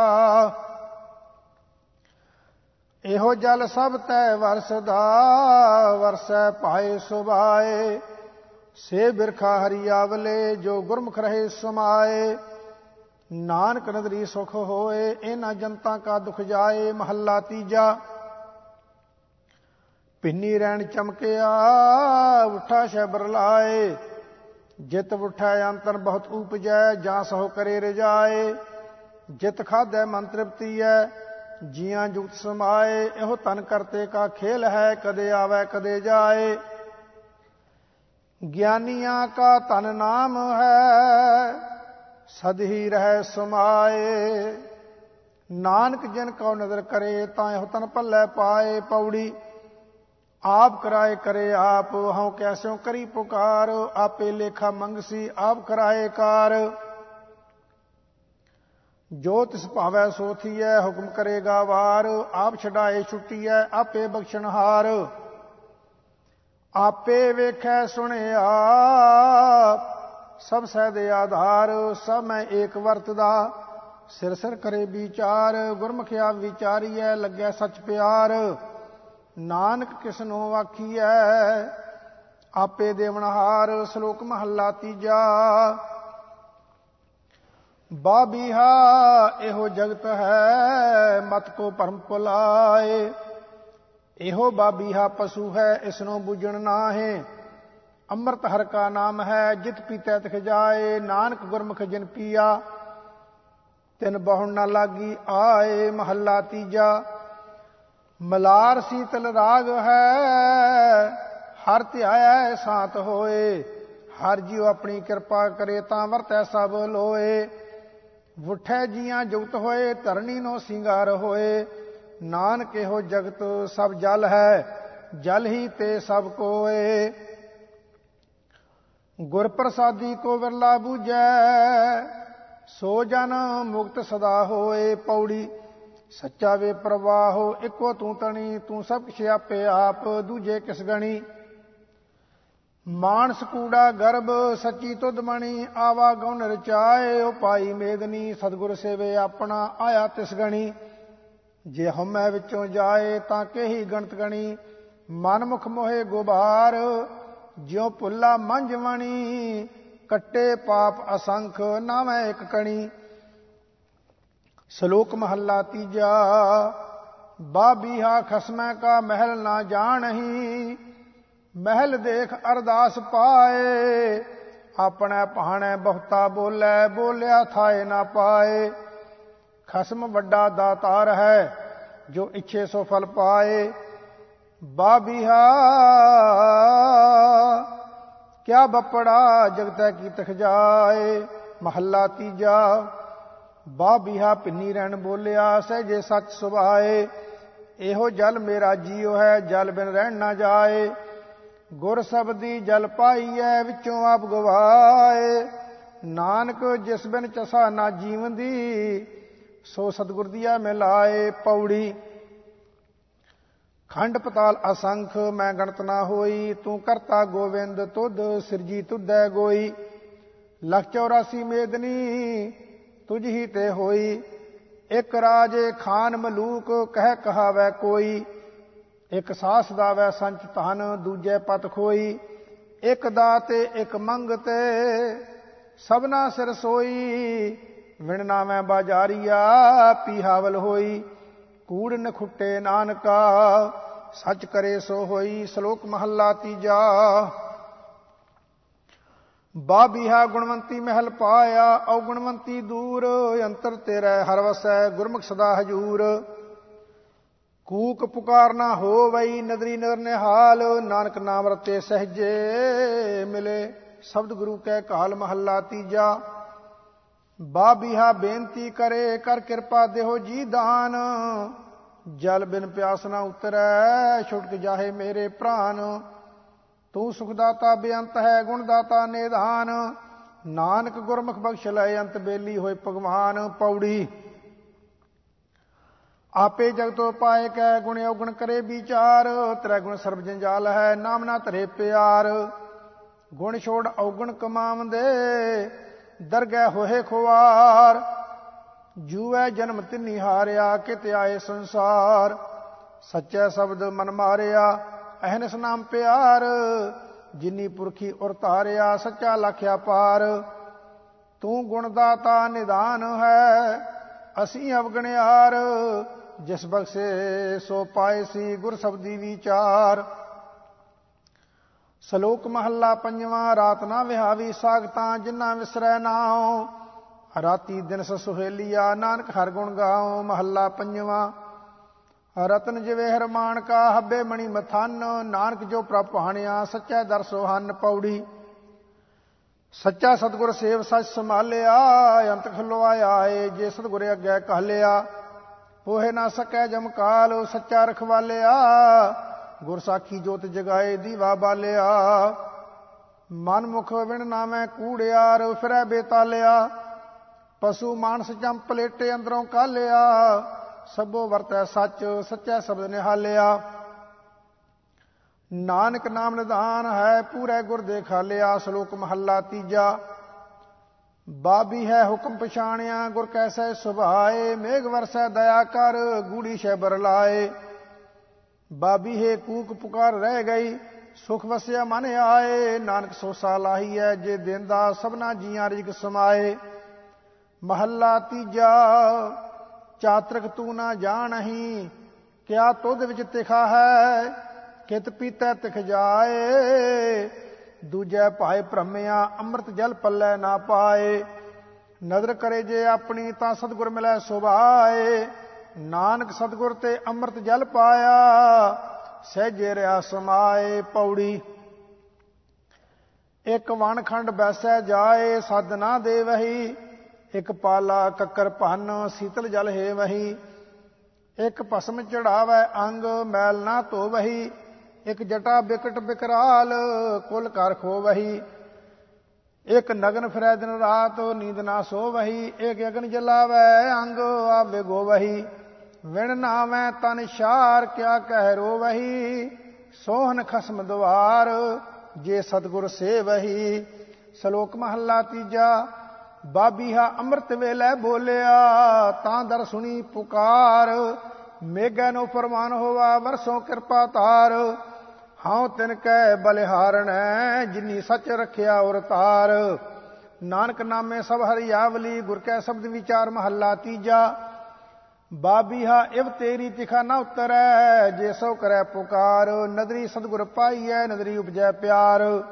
ਇਹੋ ਜਲ ਸਭ ਤੈ ਵਰਸਦਾ, ਵਰਸੈ ਪਾਏ ਸੁਭਾਏ। ਸੇ ਬਿਰਖਾ ਹਰੀ ਆਵਲੇ, ਜੋ ਗੁਰਮੁਖ ਰਹੇ ਸਮਾਏ। ਨਾਨਕ ਨਦਰੀ ਸੁਖ ਹੋਏ, ਇਹਨਾਂ ਜਨਤਾ ਕਾ ਦੁਖ ਜਾਏ, ਮਹੱਲਾ ਤੀਜਾ। ਪਿੰਨੀ ਰਹਿਣ ਚਮਕਿਆ, ਉਠਾ ਸ਼ਬਰ ਲਾਏ। ਜਿਤ ਉਠੈ ਅੰਤਰ ਬਹੁਤ ਉਪਜੈ, ਜਾਂ ਸੋ ਕਰੇ ਰਜਾਏ। ਜਿਤ ਖਾਦੈ ਮਨ ਤ੍ਰਿਪਤੀਐ ਜੀਆਂ ਜੁਗਤ ਸਮਾਏ। ਇਹੋ ਤਨ ਕਰਤੇ ਕਾ ਖੇਲ ਹੈ, ਕਦੇ ਆਵੇ ਕਦੇ ਜਾਏ। ਗਿਆਨੀਆਂ ਕਾ ਤਨ ਨਾਮ ਹੈ, ਸਦ ਹੀ ਰਹਿ ਸਮਾਏ। ਨਾਨਕ ਜਿਨ ਕੋ ਨਜ਼ਰ ਕਰੇ, ਤਾਂ ਇਹੋ ਤਨ ਭੱਲੇ ਪਾਏ ਪੌੜੀ। ਆਪ ਕਰਾਏ ਕਰੇ ਆਪ, ਹਉ ਕੈਸਿਓ ਕਰੀ ਪੁਕਾਰ। ਆਪੇ ਲੇਖਾ ਮੰਗਸੀ, ਆਪ ਕਰਾਏ ਕਾਰ। ਜੋ ਤਿਸ ਭਾਵੈ ਸੋਥੀਐ ਹੁਕਮ ਕਰੇਗਾ ਵਾਰ। ਆਪ ਛਡਾਏ ਛੁੱਟੀਐ, ਆਪੇ ਬਖਸ਼ਣਹਾਰ। ਆਪੇ ਵੇਖੈ ਸੁਣਿਆ। ਸਭ ਸਹਿ ਦੇ ਆਧਾਰ, ਸਭ ਮੈਂ ਏਕ ਵਰਤਦਾ। ਸਿਰ ਸਿਰ ਕਰੇ ਵਿਚਾਰ, ਗੁਰਮੁਖਿਆ ਵਿਚਾਰੀਐ, ਲੱਗੈ ਸੱਚ ਪਿਆਰ। ਨਾਨਕ ਕਿਸਨੋ ਆਖੀਐ, ਆਪੇ ਦੇਵਨਹਾਰ ਸ਼ਲੋਕ ਮਹੱਲਾ ਤੀਜਾ। ਬਾਬੀਹਾ, ਇਹੋ ਜਗਤ ਹੈ, ਮਤ ਕੋ ਭਰਮ ਪੁਲਾਏ ਇਹੋ ਬਾਬੀਹਾ ਪਸ਼ੂ ਹੈ ਇਸ ਨੂੰ ਬੁਝਣ ਨਾਹੇ। ਅੰਮ੍ਰਿਤ ਹਰ ਕਾ ਨਾਮ ਹੈ, ਜਿਤ ਪੀਤੈ ਤਖ ਜਾਏ, ਨਾਨਕ ਗੁਰਮੁਖ ਜਿਨ ਪੀਆ, ਤਿਨ ਬਹੁਣ ਨਾ ਲਾਗੀ ਆਏ ਮਹੱਲਾ ਤੀਜਾ। ਮਲਾਰ ਸੀਤਲ ਰਾਗ ਹੈ, ਹਰ ਧਿਆਇ ਸਾਤ ਹੋਏ। ਹਰ ਜੀਉ ਆਪਣੀ ਕਿਰਪਾ ਕਰੇ ਤਾਂ ਵਰਤੈ ਸਭ ਲੋਏ। ਵੁਠੈ ਜੀਆਂ ਜੁਗਤ ਹੋਏ ਧਰਣੀ ਨੋ ਸਿੰਗਾਰ ਹੋਏ। ਨਾਨਕ ਇਹੋ ਜਗਤ ਸਭ ਜਲ ਹੈ, ਜਲ ਹੀ ਤੇ ਸਭ ਕੋਏ। ਗੁਰ ਪ੍ਰਸਾਦੀ ਕੋ ਵਿਰਲਾ ਬੂਝੈ, ਸੋ ਜਨ ਮੁਕਤ ਸਦਾ ਹੋਏ ਪੌੜੀ। ਸੱਚਾ ਵੇ ਪ੍ਰਵਾਹੋ, ਇੱਕੋ ਤੂੰ ਤਣੀ, ਤੂੰ ਸਭ ਕਿਛ ਆਪੇ ਆਪ, ਦੂਜੇ ਕਿਸ ਗਣੀ? ਮਾਨਸ ਕੂੜਾ ਗਰਭ, ਸੱਚੀ ਤੁਧ ਮਣੀ, ਆਵਾ ਗਉਨ ਰਚਾਏ ਓ ਪਾਈ ਮੇਦਨੀ, ਸਤਗੁਰ ਸੇਵੇ ਆਪਣਾ, ਆਇਆ ਤਿਸ ਗਣੀ। ਜੇ ਹਮੈ ਵਿੱਚੋਂ ਜਾਏ ਤਾਂ ਕਹੀ ਗਣਤ ਗਣੀ? ਮਨ ਮੁਖ ਮੋਹੇ ਗੁਬਾਰ, ਜਿਉ ਭੁੱਲਾ ਮੰਝਵਣੀ ਕੱਟੇ ਪਾਪ ਅਸੰਖ ਨਾਵੇਂ ਇੱਕ ਕਣੀ। ਸ਼ਲੋਕ ਮਹੱਲਾ ਤੀਜਾ ਬਾਬੀਹਾ ਖਸਮੈ ਕਾ ਮਹਿਲ ਨਾ ਜਾਣਹੀ। ਮਹਿਲ ਦੇਖ ਅਰਦਾਸ ਪਾਏ, ਆਪਣੇ ਪਹਾਣੇ ਬਹੁਤਾ ਬੋਲੇ, ਬੋਲਿਆ ਥਾਏ ਨਾ ਪਾਏ। ਖਸਮ ਵੱਡਾ ਦਾਤਾਰ ਹੈ, ਜੋ ਇੱਛੇ ਸੋ ਫਲ ਪਾਏ। ਬਾਬੀਹਾ, ਕਿਆ ਬਪੜਾ ਜਗਤੈ ਕੀ ਤਖ ਜਾਏ, ਮਹੱਲਾ ਤੀਜਾ। ਬਾਬੀਹਾ ਪਿੰਨੀ ਰਹਿਣ ਬੋਲਿਆ, ਸਹਿਜੇ ਸੱਚ ਸੁਭਾਏ। ਇਹੋ ਜਲ ਮੇਰਾ ਜੀਉ ਹੈ, ਜਲ ਬਿਨ ਰਹਿਣ ਨਾ ਜਾਏ। ਗੁਰ ਸਬਦੀ ਜਲ ਪਾਈਐ, ਵਿੱਚੋਂ ਆਪ ਗਵਾਏ। ਨਾਨਕ ਜਿਸ ਬਿਨ ਚਸਾ ਨਾ ਜੀਵੰਦੀ ਸੋ ਸਤਗੁਰ ਦੀਆ ਮਿਲਾਏ ਪੌੜੀ। ਖੰਡ ਪਤਾਲ ਅਸੰਖ, ਮੈਂ ਗਣਤ ਨਾ ਹੋਈ। ਤੂੰ ਕਰਤਾ ਗੋਵਿੰਦ ਤੁਧ, ਸਿਰਜੀ ਤੁਧੈ ਗੋਈ। ਲਖ 84 ਮੇਦਨੀ ਤੁਝ ਹੀ ਤੇ ਹੋਈ। ਇੱਕ ਰਾਜੇ ਖਾਨ ਮਲੂਕ, ਕਹਿ ਕਹਾਵੇ ਕੋਈ। ਇੱਕ ਸਾਸ ਦਾਵੇ ਸੰਚ ਧਨ, ਦੂਜੇ ਪਤ ਖੋਈ। ਇੱਕ ਦਾਤੇ, ਇੱਕ ਮੰਗ ਤੇ ਸਭਨਾ ਸਿਰ ਸੋਈ। ਵਿਣ ਨਾਵੇਂ ਬਾਜਾਰੀਆ, ਪੀਹਾਵਲ ਹੋਈ। ਕੂੜ ਨਖੁੱਟੇ ਨਾਨਕਾ, ਸੱਚ ਕਰੇ ਸੋ ਹੋਈ, ਸ਼ਲੋਕ ਮਹੱਲਾ ਤੀਜਾ। ਬਾਬੀਹਾ ਗੁਣਵੰਤੀ ਮਹਿਲ ਪਾਇਆ ਔ ਗੁਣਵੰਤੀ ਦੂਰ, ਅੰਤਰ ਤੇਰੇ ਹਰ ਵਸੈ ਗੁਰਮੁਖ ਸਦਾ ਹਜੂਰ। ਕੂਕ ਪੁਕਾਰਨਾ ਹੋ ਵਈ ਨਦਰੀ ਨਦਰ ਨਿਹਾਲ, ਨਾਨਕ ਨਾਮ ਰਤੇ ਸਹਜੇ ਮਿਲੇ। ਸ਼ਬਦ ਗੁਰੂ ਕੈ ਕਾਲ ਮਹੱਲਾ ਤੀਜਾ। ਬਾਬੀਹਾ ਬੇਨਤੀ ਕਰੇ, ਕਰ ਕਿਰਪਾ ਦੇਹੋ ਜੀ ਦਾਨ। ਜਲ ਬਿਨ ਪਿਆਸ ਨਾ ਉਤਰੈ, ਛੁਟਕ ਜਾਹੇ ਮੇਰੇ ਪ੍ਰਾਨ। ਤੂੰ ਸੁਖ ਦਾਤਾ ਬੇਅੰਤ ਹੈ ਗੁਣ ਦਾਤਾ ਨਿਧਾਨ। ਨਾਨਕ ਗੁਰਮੁਖ ਬਖਸ਼ ਲੈ, ਅੰਤ ਬੇਲੀ ਹੋਏ ਭਗਵਾਨ ਪੌੜੀ। ਆਪੇ ਜਗਤੋ ਪਾਏ ਕੈ ਗੁਣ, ਔਗਣ ਕਰੇ ਵਿਚਾਰ। ਤ੍ਰੈ ਗੁਣ ਸਰਬ ਜੰਜਾਲ ਹੈ, ਨਾਮ ਨਾ ਧਰੇ ਪਿਆਰ। ਗੁਣ ਛੋੜ ਔਗਣ ਕਮਾਵੰਦੇ ਦਰਗਹਿ ਹੋਏ ਖੁਆਰ ਜੂਐ ਜਨਮ ਤਿਨੀ ਹਾਰਿਆ, ਕਿਤੇ ਆਏ ਸੰਸਾਰ। ਸੱਚੇ ਸ਼ਬਦ ਮਨ ਮਾਰਿਆ, ਅਹਨਸ ਨਾਮ ਪਿਆਰ। ਜਿਨੀ ਪੁਰਖੀ ਉਰ ਧਾਰਿਆ, ਸੱਚਾ ਲਖਿਆ ਪਾਰ। ਤੂੰ ਗੁਣ ਦਾਤਾ ਨਿਦਾਨ ਹੈ, ਅਸੀਂ ਅਵਗਣਿਆਰ। ਜਿਸ ਬਖਸ਼ੇ ਸੋ ਪਾਏ ਸੀ ਗੁਰ ਸਬਦੀ ਵਿਚਾਰ। ਸ਼ਲੋਕ ਮਹੱਲਾ ਪੰਜਵਾਂ, ਰਾਤ ਨਾ ਵਿਹਾਵੀ ਸਾਖਤਾਂ ਜਿਨ੍ਹਾਂ ਵਿਸਰੈ ਨਾਉ। ਰਾਤੀ ਦਿਨ ਸੁਹੇਲੀਆ, ਨਾਨਕ ਹਰ ਗੁਣ ਗਾਉ, ਮਹੱਲਾ ਪੰਜਵਾਂ। ਰਤਨ ਜਿਵੇਂ ਹਰਮਾਨ ਕਾ ਹੱਬੇ ਮਣੀ ਮਥਨ, ਨਾਨਕ ਜੋ ਪ੍ਰਭ ਹਾਣਿਆ ਸੱਚਾ ਦਰਸੋ ਹਨ ਪੌੜੀ। ਸੱਚਾ ਸਤਗੁਰ ਸੇਵ ਸੱਚ ਸੰਭਾਲਿਆ, ਅੰਤ ਖਲੋਆ ਆਏ ਜੇ ਸਤਗੁਰ ਅੱਗੇ ਕਹਲਿਆ। ਹੋਏ ਨਾ ਸਕੈ ਜਮਕਾਲ ਸੱਚਾ ਰਖਵਾਲਿਆ। ਗੁਰ ਸਾਖੀ ਜੋਤ ਜਗਾਏ ਦੀਵਾ ਬਾਲਿਆ। ਮਨ ਮੁਖ ਵਿਣ ਨਾਮੈ ਕੂੜਿਆਰ ਫਿਰੈ ਬੇਤਾਲਿਆ। ਪਸ਼ੂ ਮਾਨਸ ਚੰਪ ਪਲੇਟੇ ਅੰਦਰੋਂ ਕਾਲਿਆ। ਸਭੋ ਵਰਤੈ ਸੱਚ, ਸੱਚਾ ਸ਼ਬਦ ਨਿਹਾਲਿਆ। ਨਾਨਕ ਨਾਮ ਨਿਧਾਨ ਹੈ, ਪੂਰੇ ਗੁਰ ਦੇ ਖਾਲਿਆ ਸ਼ਲੋਕ ਮਹੱਲਾ ਤੀਜਾ। ਬਾਬੀ ਹੈ ਹੁਕਮ ਪਛਾਣਿਆ, ਗੁਰ ਕੈਸੈ ਸੁਭਾਏ, ਮੇਘ ਵਰਸੈ ਦਇਆ ਕਰ, ਗੂੜੀ ਸ਼ੈਬਰ ਲਾਏ ਬਾਬੀ ਹੈ ਕੂਕ ਪੁਕਾਰ ਰਹਿ ਗਈ, ਸੁਖ ਵਸਿਆ ਮਨ ਆਏ, ਨਾਨਕ ਸੋਸਾ ਲਾਹੀਐ ਜੇ ਦਿੰਦਾ ਸਭਨਾ ਜੀਆਂ ਰਿਜਕ ਸਮਾਏ। ਮਹੱਲਾ ਤੀਜਾ, ਚਾਤਰਕ ਤੂੰ ਨਾ ਜਾਣਹੀ, ਕਿਆ ਤੁਧ ਵਿੱਚ ਤਿਖਾ ਹੈ, ਕਿਤ ਪੀਤੈ ਤਿਖ ਜਾਏ। ਦੂਜੇ ਭਾਏ ਭ੍ਰਮਿਆ, ਅੰਮ੍ਰਿਤ ਜਲ ਪੱਲੇ ਨਾ ਪਾਏ। ਨਦਰ ਕਰੇ ਜੇ ਆਪਣੀ ਤਾਂ ਸਤਗੁਰ ਮਿਲੈ ਸੁਭਾਏ। ਨਾਨਕ ਸਤਗੁਰ ਤੇ ਅੰਮ੍ਰਿਤ ਜਲ ਪਾਇਆ, ਸਹਿਜੇ ਰਿਆ ਸਮਾਏ ਪੌੜੀ। ਇੱਕ ਵਣਖੰਡ ਬੈਸੈ ਜਾਏ, ਸਦ ਨਾ ਦੇ ਵਹੀ ਇੱਕ ਪਾਲਾ ਕੱਕਰ ਭੰਨ, ਸੀਤਲ ਜਲ ਹੈ ਵਹੀ ਇੱਕ ਭਸਮ ਚੜਾਵੇ ਅੰਗ, ਮੈਲ ਨਾ ਧੋ ਵਹੀ ਇੱਕ ਜਟਾ ਬਿਕਟ ਬਿਕਰਾਲ, ਕੁਲ ਕਰ ਖੋ ਵਹੀ ਇੱਕ ਨਗਨ ਫਿਰੈ ਦਿਨ ਰਾਤ, ਨੀਂਦ ਨਾ ਸੋ ਵਹੀ ਇੱਕ ਅਗਨ ਜਲਾਵੇ ਅੰਗ ਆਵੇ ਗੋ ਵਹੀ ਵਿਣ ਨਾਵੇਂ ਤਨ ਸ਼ਾਰ ਕਿਆ ਕਹਿ ਰੋ ਵਹੀ ਸੋਹਨ ਖਸਮ ਦਵਾਰ ਜੇ ਸਤਗੁਰ ਸੇਵਹੀ। ਸ਼ਲੋਕ ਮਹੱਲਾ ਤੀਜਾ ਬਾਬੀਹਾ ਅੰਮ੍ਰਿਤ ਵੇਲੇ ਬੋਲਿਆ, ਤਾਂ ਦਰ ਸੁਣੀ ਪੁਕਾਰ, ਮੇਘੈ ਨੂੰ ਫਰਮਾਨ ਹੋਵਾ ਵਰਸੋਂ ਕਿਰਪਾ ਤਾਰ ਹਉ ਤਿਨ ਕੈ ਬਲਿਹਾਰਣੈ ਜਿਨੀ ਸੱਚ ਰਖਿਆ ਔਰ ਤਾਰ। ਨਾਨਕ ਨਾਮੇ ਸਭ ਹਰਿਆਵਲੀ, ਗੁਰ ਕੈ ਸ਼ਬਦ ਵਿਚਾਰ ਮਹੱਲਾ ਤੀਜਾ। ਬਾਬੀਹਾ ਇਵ ਤੇਰੀ ਤਿਖਾ ਨਾ ਉਤਰੈ, ਜੇ ਸੋ ਕਰੈ ਪੁਕਾਰ। ਨਦਰੀ ਸਤਗੁਰ ਪਾਈਐ, ਨਦਰੀ ਉਪਜੈ ਪਿਆਰ।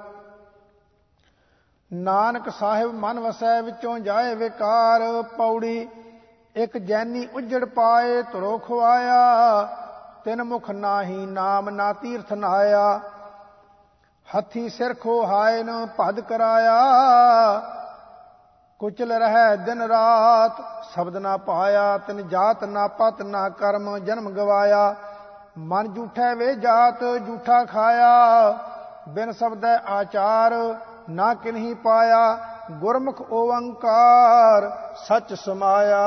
ਨਾਨਕ ਸਾਹਿਬ ਮਨ ਵਸੈ, ਵਿੱਚੋਂ ਜਾਏ ਵਿਕਾਰ। ਪੌੜੀ ਇੱਕ ਜੈਨੀ ਉਜੜ ਪਾਏ ਤੁਰੋ ਖਵਾਇਆ ਤਿਨ ਮੁਖ ਨਾਹੀ ਨਾਮ ਨਾ ਤੀਰਥ ਨਾਇਆ। ਹੱਥੀ ਸਿਰ ਖੋ ਹਾਇ ਨ ਭਦ ਕਰਾਇਆ। ਕੁਚਲ ਰਹਿ ਦਿਨ ਰਾਤ, ਸ਼ਬਦ ਨਾ ਪਾਇਆ, ਤਿਨ ਜਾਤ ਨਾ ਪਤ, ਨਾ ਕਰਮ, ਜਨਮ ਗਵਾਇਆ। ਮਨ ਝੂਠੈ ਵੇ ਜਾਤ ਝੂਠਾ ਖਾਇਆ। ਬਿਨ ਸ਼ਬਦੈ ਆਚਾਰ, ਨਾ ਕਿਨਹੀ ਪਾਇਆ। ਗੁਰਮੁਖ ਓੰਕਾਰ, ਸਚ ਸਮਾਇਆ।